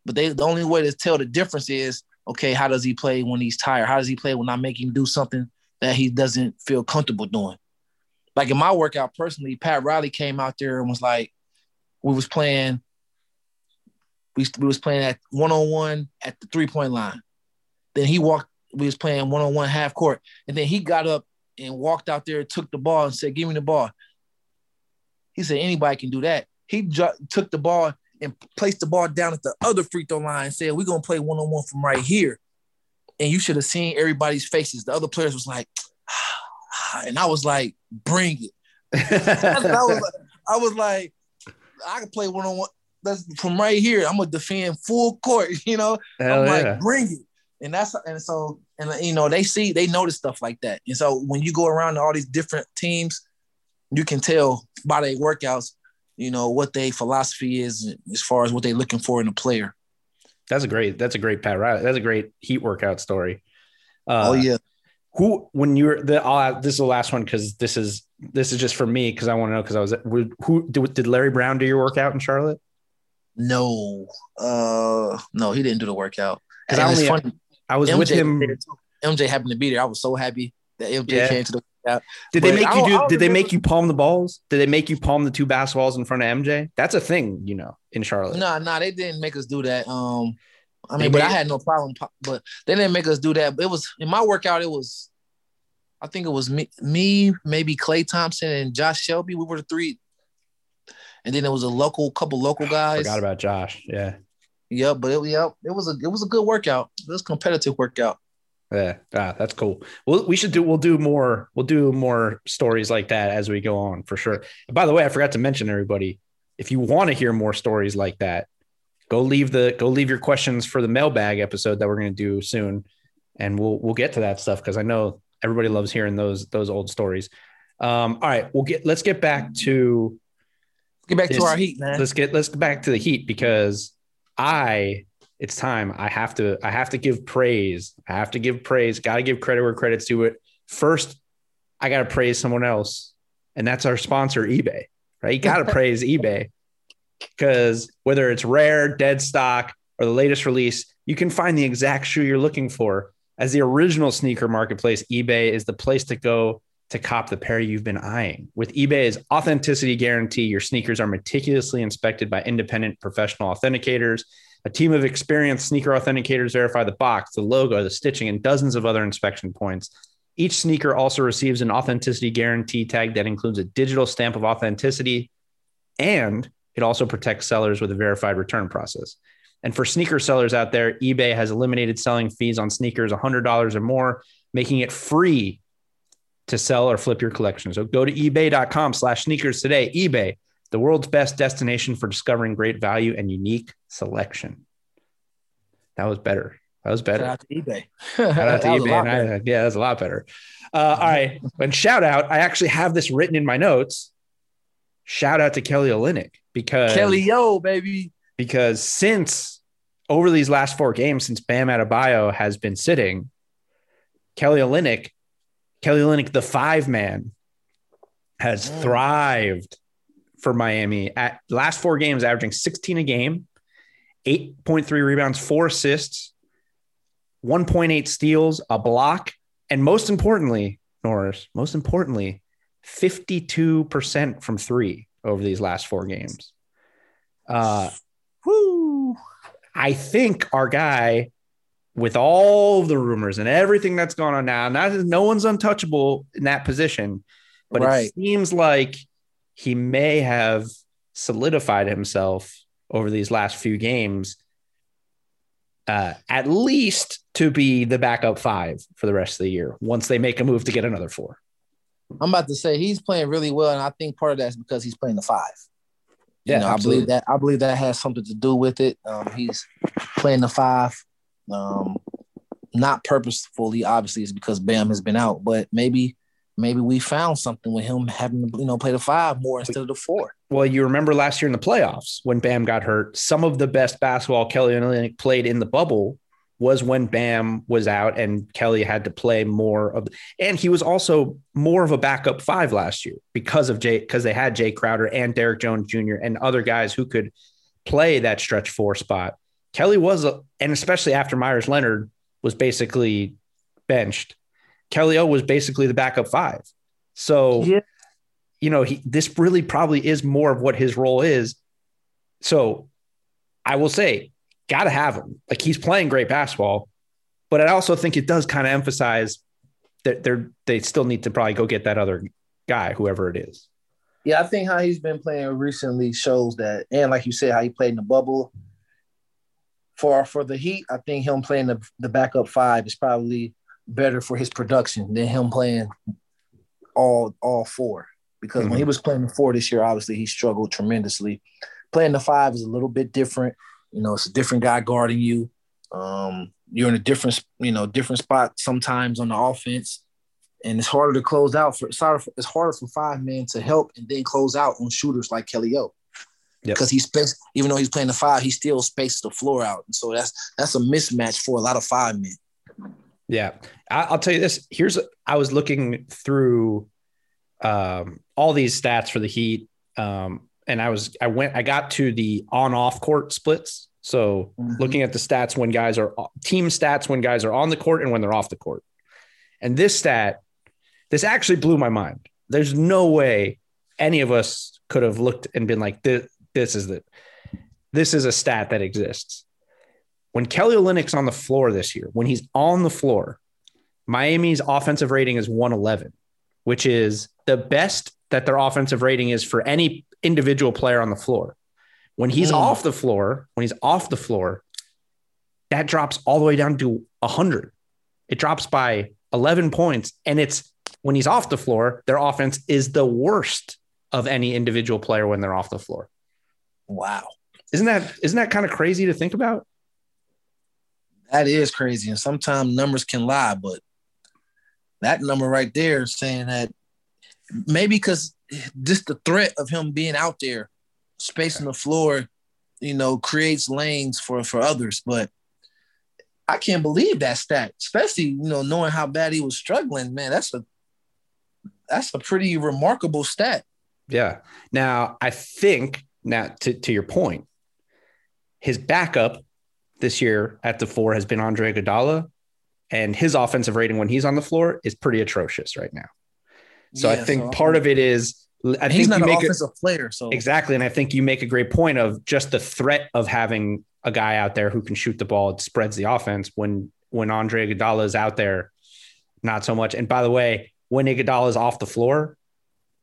But they the only way to tell the difference is okay, how does he play when he's tired? How does he play when I make him do something that he doesn't feel comfortable doing? Like in my workout personally, Pat Riley came out there and was like, we was playing we, we was playing at one on one at the three point line. Then he walked. We was playing one on one half court, and then he got up and walked out there, took the ball, and said, "Give me the ball." He said, "Anybody can do that." He ju- took the ball and placed the ball down at the other free throw line and said, "We're gonna play one on one from right here." And you should have seen everybody's faces. The other players was like, (sighs) and I was like, "Bring it." (laughs) I was like, I was like, I can play one on one. That's from right here. I'm gonna defend full court. (laughs) You know, Hell I'm yeah. like, bring it. And that's and so and you know they see they notice stuff like that. And so when you go around to all these different teams, you can tell by their workouts, you know what their philosophy is as far as what they're looking for in a player. that's a great that's a great pat Riley. that's a great heat workout story uh, oh yeah, who when you're the I'll, this is the last one because this is this is just for me because i want to know because i was who, who did, did larry brown do your workout in charlotte no, uh, no, he didn't do the workout. 'Cause And I only- funny. i was MJ with him. MJ happened to be there. I was so happy that MJ Yeah. came to the workout. Did they make you do? Did they make you palm the balls? Did they make you palm the two basketballs in front of MJ? That's a thing, you know, in Charlotte. No, no, they didn't make us do that. Um, I They mean, but I had no problem. But they didn't make us do that. It was in my workout. It was, I think it was me, me, maybe Klay Thompson and Josh Selby. We were the three, and then there was a local couple local (sighs) guys. Forgot about Josh. Yeah. Yeah, but it, yeah, it was a it was a good workout. It was a competitive workout. Yeah, ah, that's cool. Well, we should do. We'll do more. We'll do more stories like that as we go on for sure. And by the way, I forgot to mention everybody. If you want to hear more stories like that, go leave the go leave your questions for the mailbag episode that we're going to do soon, and we'll we'll get to that stuff because I know everybody loves hearing those those old stories. Um, all right, we'll get let's get back to Get back to our heat, man. let's get let's get back to the heat because I it's time. I have to I have to give praise. I have to give praise. Got to give credit where credit's due. It first. I got to praise someone else, and that's our sponsor, eBay. Right? You got to (laughs) praise eBay because whether it's rare, dead stock, or the latest release, you can find the exact shoe you're looking for. As the original sneaker marketplace, eBay is the place to go to cop the pair you've been eyeing. With eBay's authenticity guarantee, your sneakers are meticulously inspected by independent professional authenticators. A team of experienced sneaker authenticators verify the box, the logo, the stitching, and dozens of other inspection points. Each sneaker also receives an authenticity guarantee tag that includes a digital stamp of authenticity, and it also protects sellers with a verified return process. And for sneaker sellers out there, eBay has eliminated selling fees on sneakers $100 or more, making it free to sell or flip your collection. So go to ebay.com slash sneakers today. eBay, the world's best destination for discovering great value and unique selection. That was better. That was better. Shout out to eBay. Shout out (laughs) to That was a eBay. lot I, yeah, that's a lot better. Uh, all right. And shout out, I actually have this written in my notes. Shout out to Kelly Olynyk because Kelly Yo, baby. because since over these last four games, since Bam Adebayo has been sitting, Kelly Olynyk, Kelly Olynyk, the five man, has Mm. thrived for Miami at last four games, averaging 16 a game, 8.3 rebounds, four assists, 1.8 steals, a block, and most importantly, Norris, most importantly, 52% from three over these last four games. Uh, Woo. I think our guy, with all the rumors and everything that's gone on now, not no one's untouchable in that position, but Right. it seems like he may have solidified himself over these last few games, uh, at least to be the backup five for the rest of the year. Once they make a move to get another four, I'm about to say he's playing really well, and I think part of that's because he's playing the five. You Yeah, know. I believe that. I believe that has something to do with it. Um, he's playing the five, um, not purposefully. Obviously, it's because Bam has been out, but maybe, maybe we found something with him having to, you know, play the five more instead of the four. Well, you remember last year in the playoffs when Bam got hurt, some of the best basketball Kelly Olynyk played in the bubble was when Bam was out and Kelly had to play more of and he was also more of a backup five last year because of Jae because they had Jae Crowder and Derrick Jones Jr. and other guys who could play that stretch four spot. Kelly was a, and especially after Meyers Leonard was basically benched. Kelly O was basically the backup five. So Yeah. you know, he this really probably is more of what his role is. So I will say, gotta have him. Like he's playing great basketball, but I also think it does kind of emphasize that they're they still need to probably go get that other guy, whoever it is. Yeah, I think how he's been playing recently shows that, and like you said, how he played in the bubble. For for the Heat, I think him playing the, the backup five is probably better for his production than him playing all all four. Because when he was playing the four this year, obviously he struggled tremendously. Playing the five is a little bit different. You know, it's a different guy guarding you. Um, you're in a different, you know, different spot sometimes on the offense and it's harder to close out for it's harder for, it's harder for five men to help and then close out on shooters like Kelly O. Yep. Because he space, even though he's playing the five, he still spaces the floor out, and so that's that's a mismatch for a lot of five men. Yeah, I, I'll tell you this. Here's I was looking through um, all these stats for the Heat, um, and I was I went I got to the on off court splits. So Mhm. looking at the stats when guys are team stats when guys are on the court and when they're off the court, and this stat, this actually blew my mind. There's no way any of us could have looked and been like this. Is the this is a stat that exists when Kelly Olynyk's on the floor this year, when he's on the floor, Miami's offensive rating is 111, which is the best that their offensive rating is for any individual player on the floor. When he's Mm. off the floor, when he's off the floor, that drops all the way down to 100. It drops by 11 points. And it's when he's off the floor, their offense is the worst of any individual player when they're off the floor. Wow. Isn't that isn't that kind of crazy to think about? That is crazy. And sometimes numbers can lie, but that number right there saying that maybe because just the threat of him being out there, spacing the floor, you know, creates lanes for for others. But I can't believe that stat, especially you know knowing how bad he was struggling. Man, that's a that's a pretty remarkable stat. Yeah. Now, I think now to, to your point, his backup this year at the four has been Andre Iguodala, and his offensive rating when he's on the floor is pretty atrocious right now. So I think so- part of it is I he's not an make a- offensive player, so exactly, and I think you make a great point of just the threat of having a guy out there who can shoot the ball. It spreads the offense when when Andre Iguodala is out there, not so much. And by the way, when Iguodala is off the floor,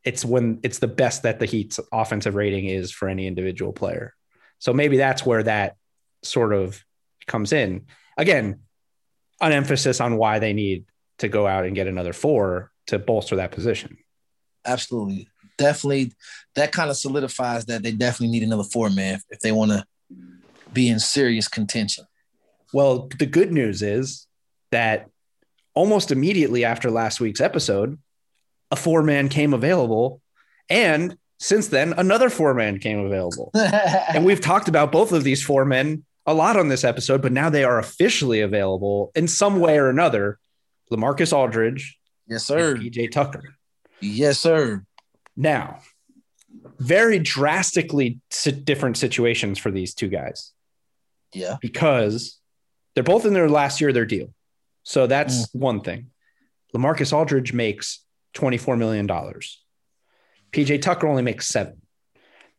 it's when it's the best that the Heat's offensive rating is for any individual player. So maybe that's where that sort of comes in. Again, an emphasis on why they need to go out and get another four to bolster that position. absolutely, definitely, that kind of solidifies that they definitely need another four man if, if they want to be in serious contention. Well, the good news is that almost immediately after last week's episode, a four man came available. And since then, another four man came available. (laughs) And we've talked about both of these four men a lot on this episode, but now they are officially available in some way or another. LaMarcus Aldridge, yes, sir. PJ Tucker. Yes, sir. Now, very drastically different situations for these two guys. Yeah. because they're both in their last year of their deal. So that's mm. one thing. LaMarcus Aldridge makes $24 million. PJ Tucker only makes seven.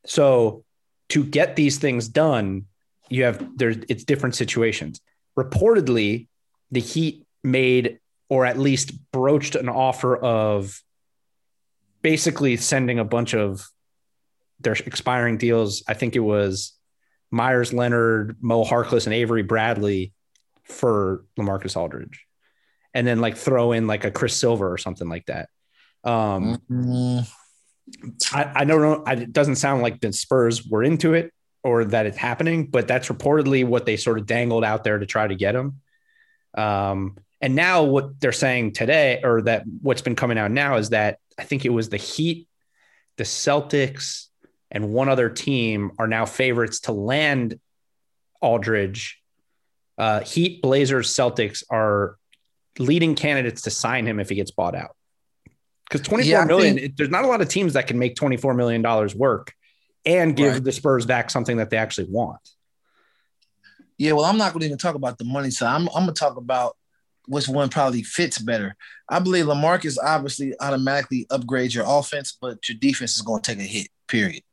So to get these things done, you have there's it's different situations. Reportedly, the Heat made or at least broached an offer of basically sending a bunch of their expiring deals. I think it was Meyers Leonard, Mo Harkless, and Avery Bradley for LaMarcus Aldridge, and then like throw in like a Chris Silva or something like that. Um, Mm, I, I don't know. I, it doesn't sound like the Spurs were into it or that it's happening, but that's reportedly what they sort of dangled out there to try to get him. Um, and now what they're saying today, or that what's been coming out now, is that I think it was the Heat, the Celtics, and one other team are now favorites to land Aldridge. Uh, Heat, Blazers, Celtics are leading candidates to sign him if he gets bought out. Because twenty-four Yeah, million, think- it- there's not a lot of teams that can make $24 million work and give Right. the Spurs back something that they actually want. yeah, well, I'm not going to even talk about the money side. I'm, I'm going to talk about which one probably fits better. I believe LaMarcus obviously automatically upgrades your offense, but your defense is going to take a hit, period.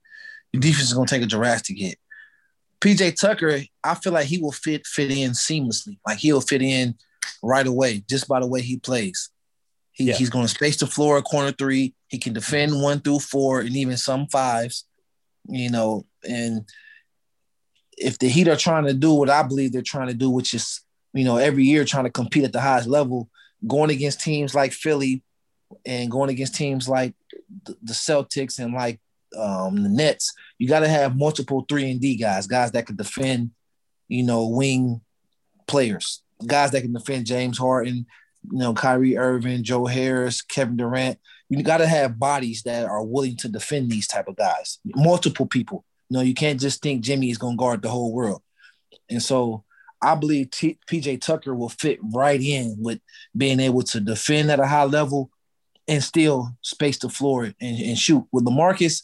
Your defense is going to take a drastic hit. PJ Tucker, I feel like he will fit fit in seamlessly. Like he'll fit in right away just by the way he plays. He, Yeah. He's going to space the floor at corner three. He can defend one through four and even some fives, you know. And if the Heat are trying to do what I believe they're trying to do, which is, you know, every year trying to compete at the highest level, going against teams like Philly and going against teams like the, the Celtics and like um, the Nets, you got to have multiple three and D guys, guys that can defend, you know, wing players, guys that can defend James Harden, you know, Kyrie Irving, Joe Harris, Kevin Durant. You got to have bodies that are willing to defend these type of guys, multiple people. You know, you can't just think Jimmy is going to guard the whole world. And so I believe T- PJ Tucker will fit right in with being able to defend at a high level and still space the floor and, and shoot. With LaMarcus,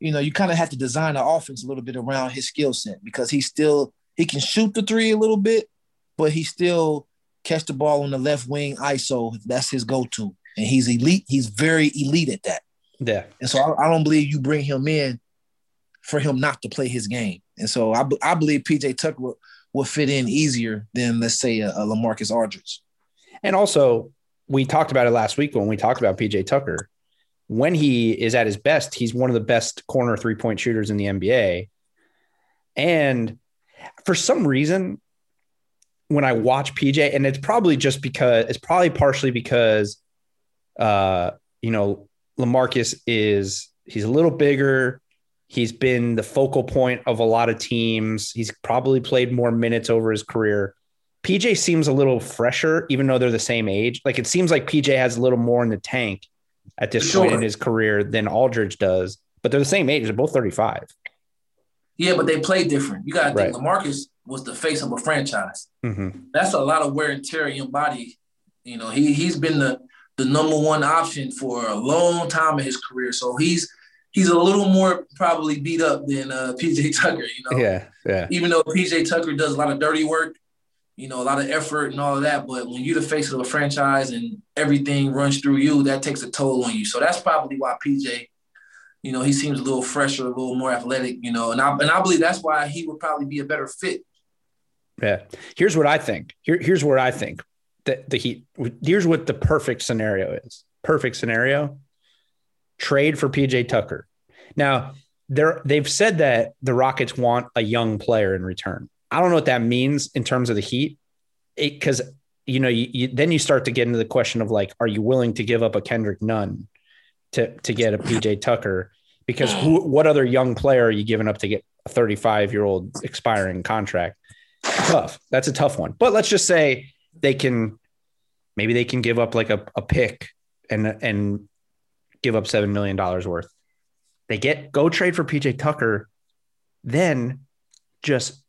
you know, you kind of have to design the offense a little bit around his skill set because he still he can shoot the three a little bit, but he still catch the ball on the left wing ISO. That's his go-to. And he's elite. He's very elite at that. Yeah. And so I, I don't believe you bring him in for him not to play his game. And so I, I believe PJ Tucker will, will fit in easier than let's say a, a LaMarcus Aldridge. And also, we talked about it last week when we talked about PJ Tucker. when he is at his best, he's one of the best corner three point shooters in the NBA. And for some reason, when I watch PJ, and it's probably just because it's probably partially because, uh, you know, LaMarcus is he's a little bigger. He's been the focal point of a lot of teams. He's probably played more minutes over his career. PJ seems a little fresher, even though they're the same age. Like it seems like PJ has a little more in the tank at this sure. point in his career than Aldridge does, but they're the same age. They're both 35. Yeah, but they play different. You got to think right. LaMarcus was the face of a franchise. Mm-hmm. That's a lot of wear and tear in your body. You know, he he's been the the number one option for a long time in his career. So he's he's a little more probably beat up than uh, (laughs) PJ Tucker. You know, yeah, yeah. Even though PJ Tucker does a lot of dirty work, you know, a lot of effort and all of that. But when you're the face of a franchise and everything runs through you, that takes a toll on you. So that's probably why PJ, you know, he seems a little fresher, a little more athletic, you know, and I and I believe that's why he would probably be a better fit. Yeah. Here's what I think. Here, here's where I think that the Heat. Here's what the perfect scenario is. Perfect scenario. Trade for PJ Tucker. Now, they're they've said that the Rockets want a young player in return. I don't know what that means in terms of the Heat, because you know, you, you, then you start to get into the question of like, are you willing to give up a Kendrick Nunn to to get a PJ Tucker? Because who, what other young player are you giving up to get a 35 year old expiring contract? Tough. That's a tough one. But let's just say they can, maybe they can give up like a, a pick and and give up seven million dollars worth. They get go trade for PJ Tucker, then just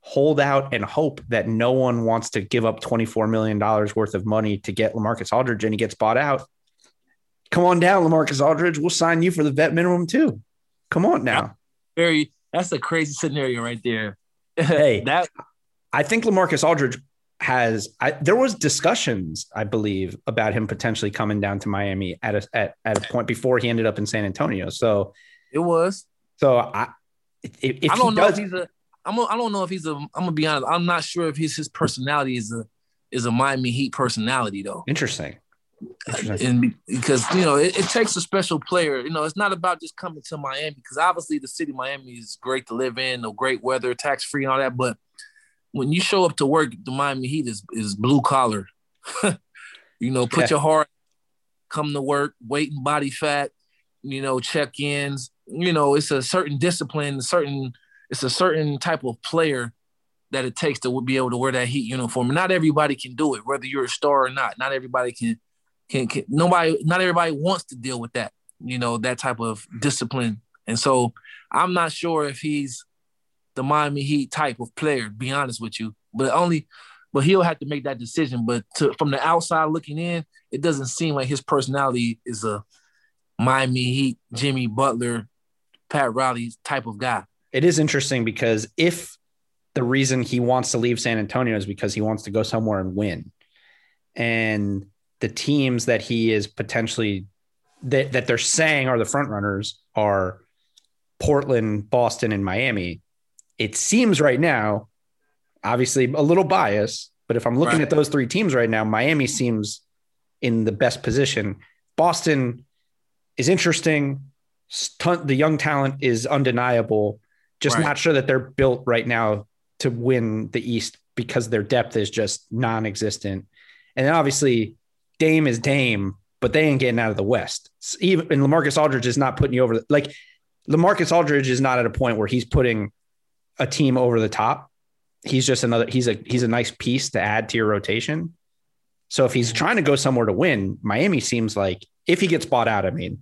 hold out and hope that no one wants to give up $24 million worth of money to get LaMarcus Aldridge and he gets bought out. Come on down, LaMarcus Aldridge. We'll sign you for the vet minimum too. Come on now. Very that's a crazy scenario right there. (laughs) hey, that I think LaMarcus Aldridge has I, there was discussions, I believe, about him potentially coming down to Miami at a at, at a point before he ended up in San Antonio. So it was. So I if, if I don't know does, if he's a I'm a, I don't know if he's a. I'm gonna be honest. I'm not sure if his his personality is a is a Miami Heat personality though. Interesting. Interesting. And because you know it, it, takes a special player. You know, it's not about just coming to Miami because obviously the city of Miami is great to live in, no great weather, tax free, and all that. But when you show up to work, the Miami Heat is is blue collar. (laughs) you know, put yeah. your heart, come to work, weight and body fat. You know, check ins. You know, it's a certain discipline, certain it's a certain type of player that it takes to be able to wear that Heat uniform. Not everybody can do it, whether you're a star or not. Not everybody can, can, can nobody, not everybody wants to deal with that, you know, that type of discipline. And so I'm not sure if he's the Miami Heat type of player, be honest with you. But only, but he'll have to make that decision. But to, from the outside looking in, it doesn't seem like his personality is a Miami Heat, Jimmy Butler, Pat Riley type of guy it is interesting because if the reason he wants to leave San Antonio is because he wants to go somewhere and win, and the teams that he is potentially that, that they're saying are the front runners are Portland, Boston, and Miami. It seems right now, obviously a little bias, but if I'm looking right. at those three teams right now, Miami seems in the best position. Boston is interesting. The young talent is undeniable. Just right. not sure that they're built right now to win the East because their depth is just non-existent. And then obviously Dame is Dame, but they ain't getting out of the West. even and LaMarcus Aldridge is not putting you over. The, like LaMarcus Aldridge is not at a point where he's putting a team over the top. He's just another. He's a he's a nice piece to add to your rotation. So if he's trying to go somewhere to win, Miami seems like if he gets bought out, I mean,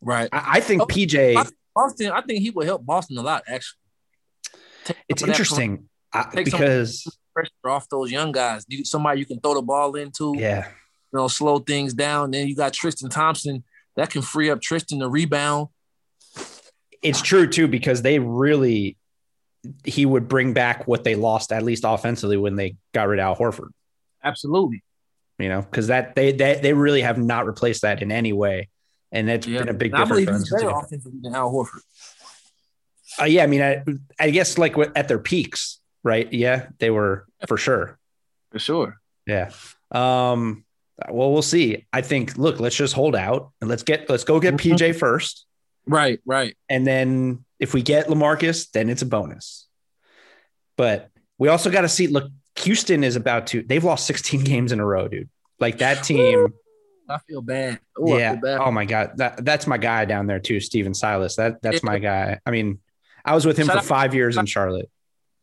right. I, I think oh, PJ. Boston, I think he will help Boston a lot. Actually, Take it's interesting uh, I, because pressure off those young guys. You, somebody you can throw the ball into. Yeah, you know, slow things down. Then you got Tristan Thompson that can free up Tristan to rebound. It's true too because they really he would bring back what they lost at least offensively when they got rid of Al Horford. Absolutely. You know, because that they, they they really have not replaced that in any way and that's yeah. been a big difference. I believe he's better offensively than Al Horford. Uh, yeah, I mean, I, I guess like at their peaks, right? Yeah, they were for sure. For sure. Yeah. Um, Well, we'll see. I think. Look, let's just hold out and let's get let's go get mm-hmm. PJ first. Right, right. And then if we get LaMarcus, then it's a bonus. But we also got to see. Look, Houston is about to. They've lost 16 (laughs) games in a row, dude. Like that team. I feel bad. Ooh, yeah. Feel bad. Oh my god, that that's my guy down there too, Stephen Silas. That that's my guy. I mean, I was with him Shout for five years in Charlotte.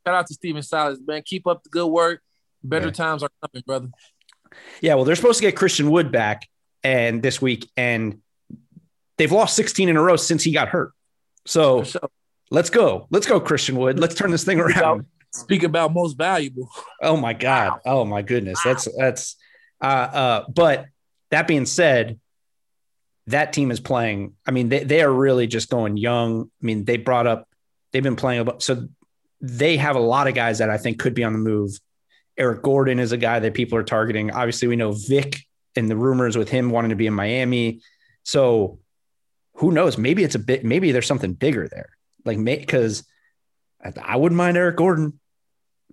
Shout out to Stephen Silas, man. Keep up the good work. Better yeah. times are coming, brother. Yeah, well, they're supposed to get Christian Wood back and this week, and they've lost 16 in a row since he got hurt. So sure. let's go. Let's go, Christian Wood. Let's turn this thing around. Speak about most valuable. Oh my God. Oh my goodness. Wow. That's that's uh uh but that being said, that team is playing. I mean, they, they are really just going young. I mean, they brought up, they've been playing, about so they have a lot of guys that I think could be on the move. Eric Gordon is a guy that people are targeting. Obviously, we know Vic and the rumors with him wanting to be in Miami. So who knows? Maybe it's a bit, maybe there's something bigger there. Like, because I wouldn't mind Eric Gordon.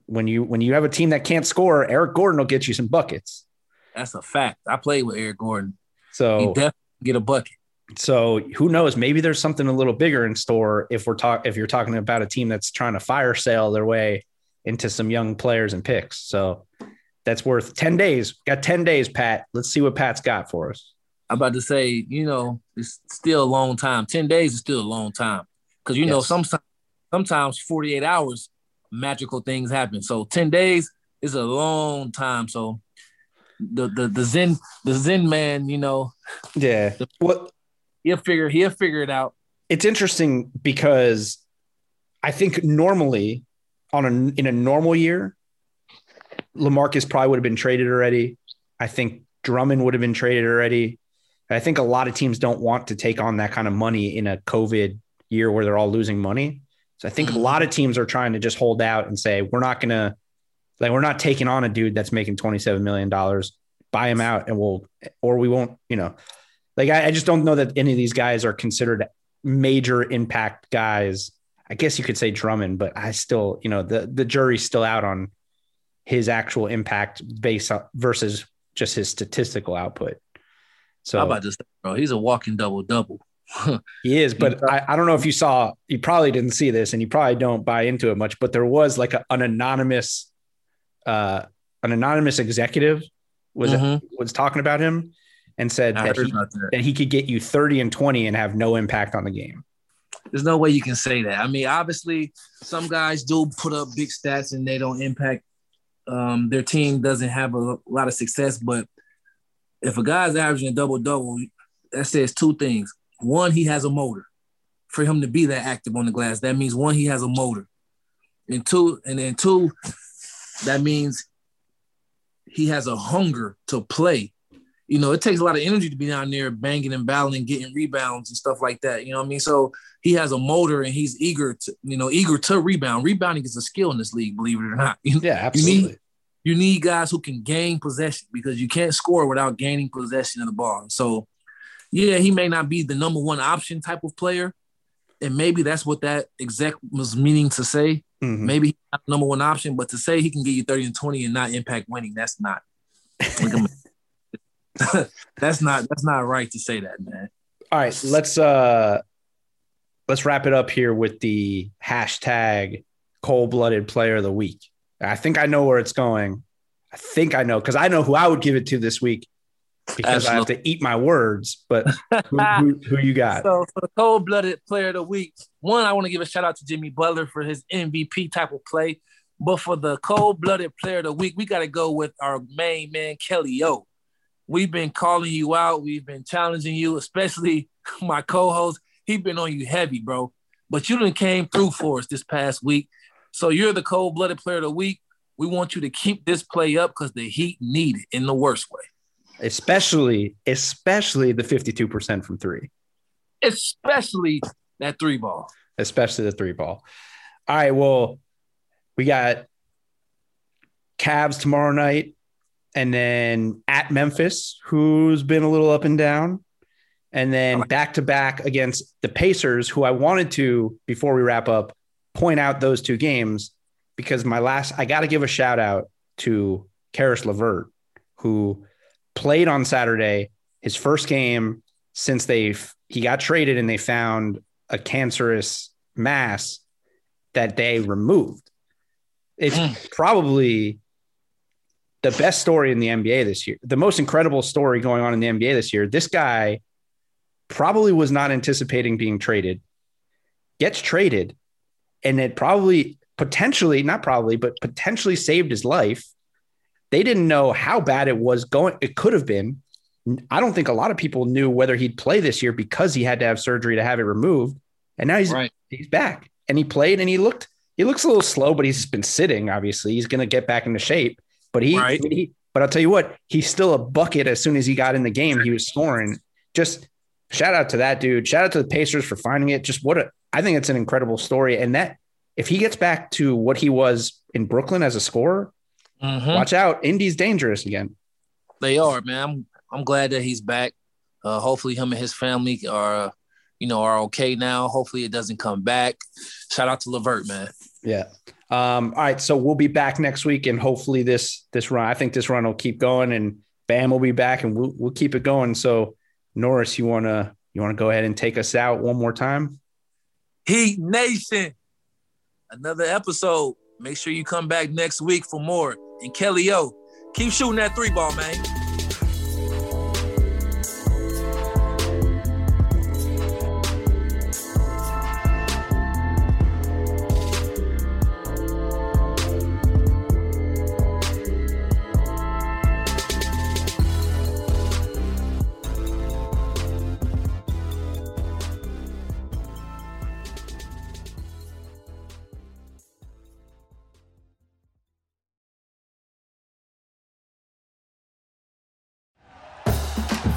When you when you have a team that can't score, Eric Gordon will get you some buckets. That's a fact. I played with Eric Gordon. So he definitely get a bucket. So who knows? Maybe there's something a little bigger in store if we're talking if you're talking about a team that's trying to fire sale their way into some young players and picks. So that's worth 10 days. Got 10 days, Pat. Let's see what Pat's got for us. I'm about to say, you know, it's still a long time. 10 days is still a long time. Because you yes. know, sometimes sometimes 48 hours, magical things happen. So 10 days is a long time. So the the the Zen the Zen man, you know. Yeah. The, what he'll figure he'll figure it out. It's interesting because I think normally on a in a normal year, LaMarcus probably would have been traded already. I think Drummond would have been traded already. I think a lot of teams don't want to take on that kind of money in a COVID year where they're all losing money. So I think a mm-hmm. lot of teams are trying to just hold out and say, we're not going to, like, we're not taking on a dude that's making $27 million, buy him out and we'll, or we won't, you know, like, I, I just don't know that any of these guys are considered major impact guys I guess you could say Drummond, but I still, you know, the the jury's still out on his actual impact based on versus just his statistical output. So how about this, bro? He's a walking double double. (laughs) he is, but I, I don't know if you saw. You probably didn't see this, and you probably don't buy into it much. But there was like a, an anonymous, uh, an anonymous executive was mm-hmm. was talking about him and said that he, that. that he could get you thirty and twenty and have no impact on the game. There's no way you can say that. I mean, obviously, some guys do put up big stats and they don't impact. Um, their team doesn't have a lot of success, but if a guy's averaging a double double, that says two things. One, he has a motor. For him to be that active on the glass, that means one, he has a motor, and two, and then two, that means he has a hunger to play you know, it takes a lot of energy to be down there banging and battling, getting rebounds and stuff like that. You know what I mean? So he has a motor and he's eager to, you know, eager to rebound. Rebounding is a skill in this league, believe it or not. (laughs) Yeah, absolutely. You need, you need guys who can gain possession because you can't score without gaining possession of the ball. So, yeah, he may not be the number one option type of player. And maybe that's what that exec was meaning to say. Mm-hmm. Maybe number one option, but to say he can get you 30 and 20 and not impact winning, that's not. (laughs) that's not that's not right to say that, man. All right, let's uh let's wrap it up here with the hashtag cold-blooded player of the week. I think I know where it's going. I think I know because I know who I would give it to this week because Absolutely. I have to eat my words. But who, (laughs) who, who you got? So for the cold-blooded player of the week, one I want to give a shout out to Jimmy Butler for his MVP type of play. But for the cold-blooded player of the week, we got to go with our main man Kelly O. We've been calling you out. We've been challenging you, especially (laughs) my co-host. He's been on you heavy, bro. But you didn't came through for us this past week. So you're the cold-blooded player of the week. We want you to keep this play up because the Heat need it in the worst way. Especially, especially the 52% from three. Especially that three ball. Especially the three ball. All right. Well, we got Cavs tomorrow night and then at Memphis, who's been a little up and down, and then back to back against the Pacers, who I wanted to before we wrap up point out those two games because my last I got to give a shout out to Caris LeVert, who played on Saturday, his first game since they he got traded and they found a cancerous mass that they removed. It's hmm. probably the best story in the NBA this year. The most incredible story going on in the NBA this year. This guy probably was not anticipating being traded, gets traded, and it probably potentially, not probably, but potentially saved his life. They didn't know how bad it was going. It could have been. I don't think a lot of people knew whether he'd play this year because he had to have surgery to have it removed. And now he's right. he's back and he played and he looked he looks a little slow, but he's been sitting. Obviously, he's going to get back into shape. But he, right. he, but I'll tell you what, he's still a bucket. As soon as he got in the game, he was scoring. Just shout out to that dude. Shout out to the Pacers for finding it. Just what a, I think it's an incredible story. And that if he gets back to what he was in Brooklyn as a scorer, mm-hmm. watch out. Indy's dangerous again. They are, man. I'm I'm glad that he's back. Uh, hopefully, him and his family are you know, are okay now. Hopefully it doesn't come back. Shout out to LeVert, man. Yeah. Um, all right. So we'll be back next week and hopefully this this run, I think this run will keep going and Bam will be back and we'll we'll keep it going. So Norris, you wanna you wanna go ahead and take us out one more time? Heat Nation. Another episode. Make sure you come back next week for more. And Kelly O, keep shooting that three ball, man.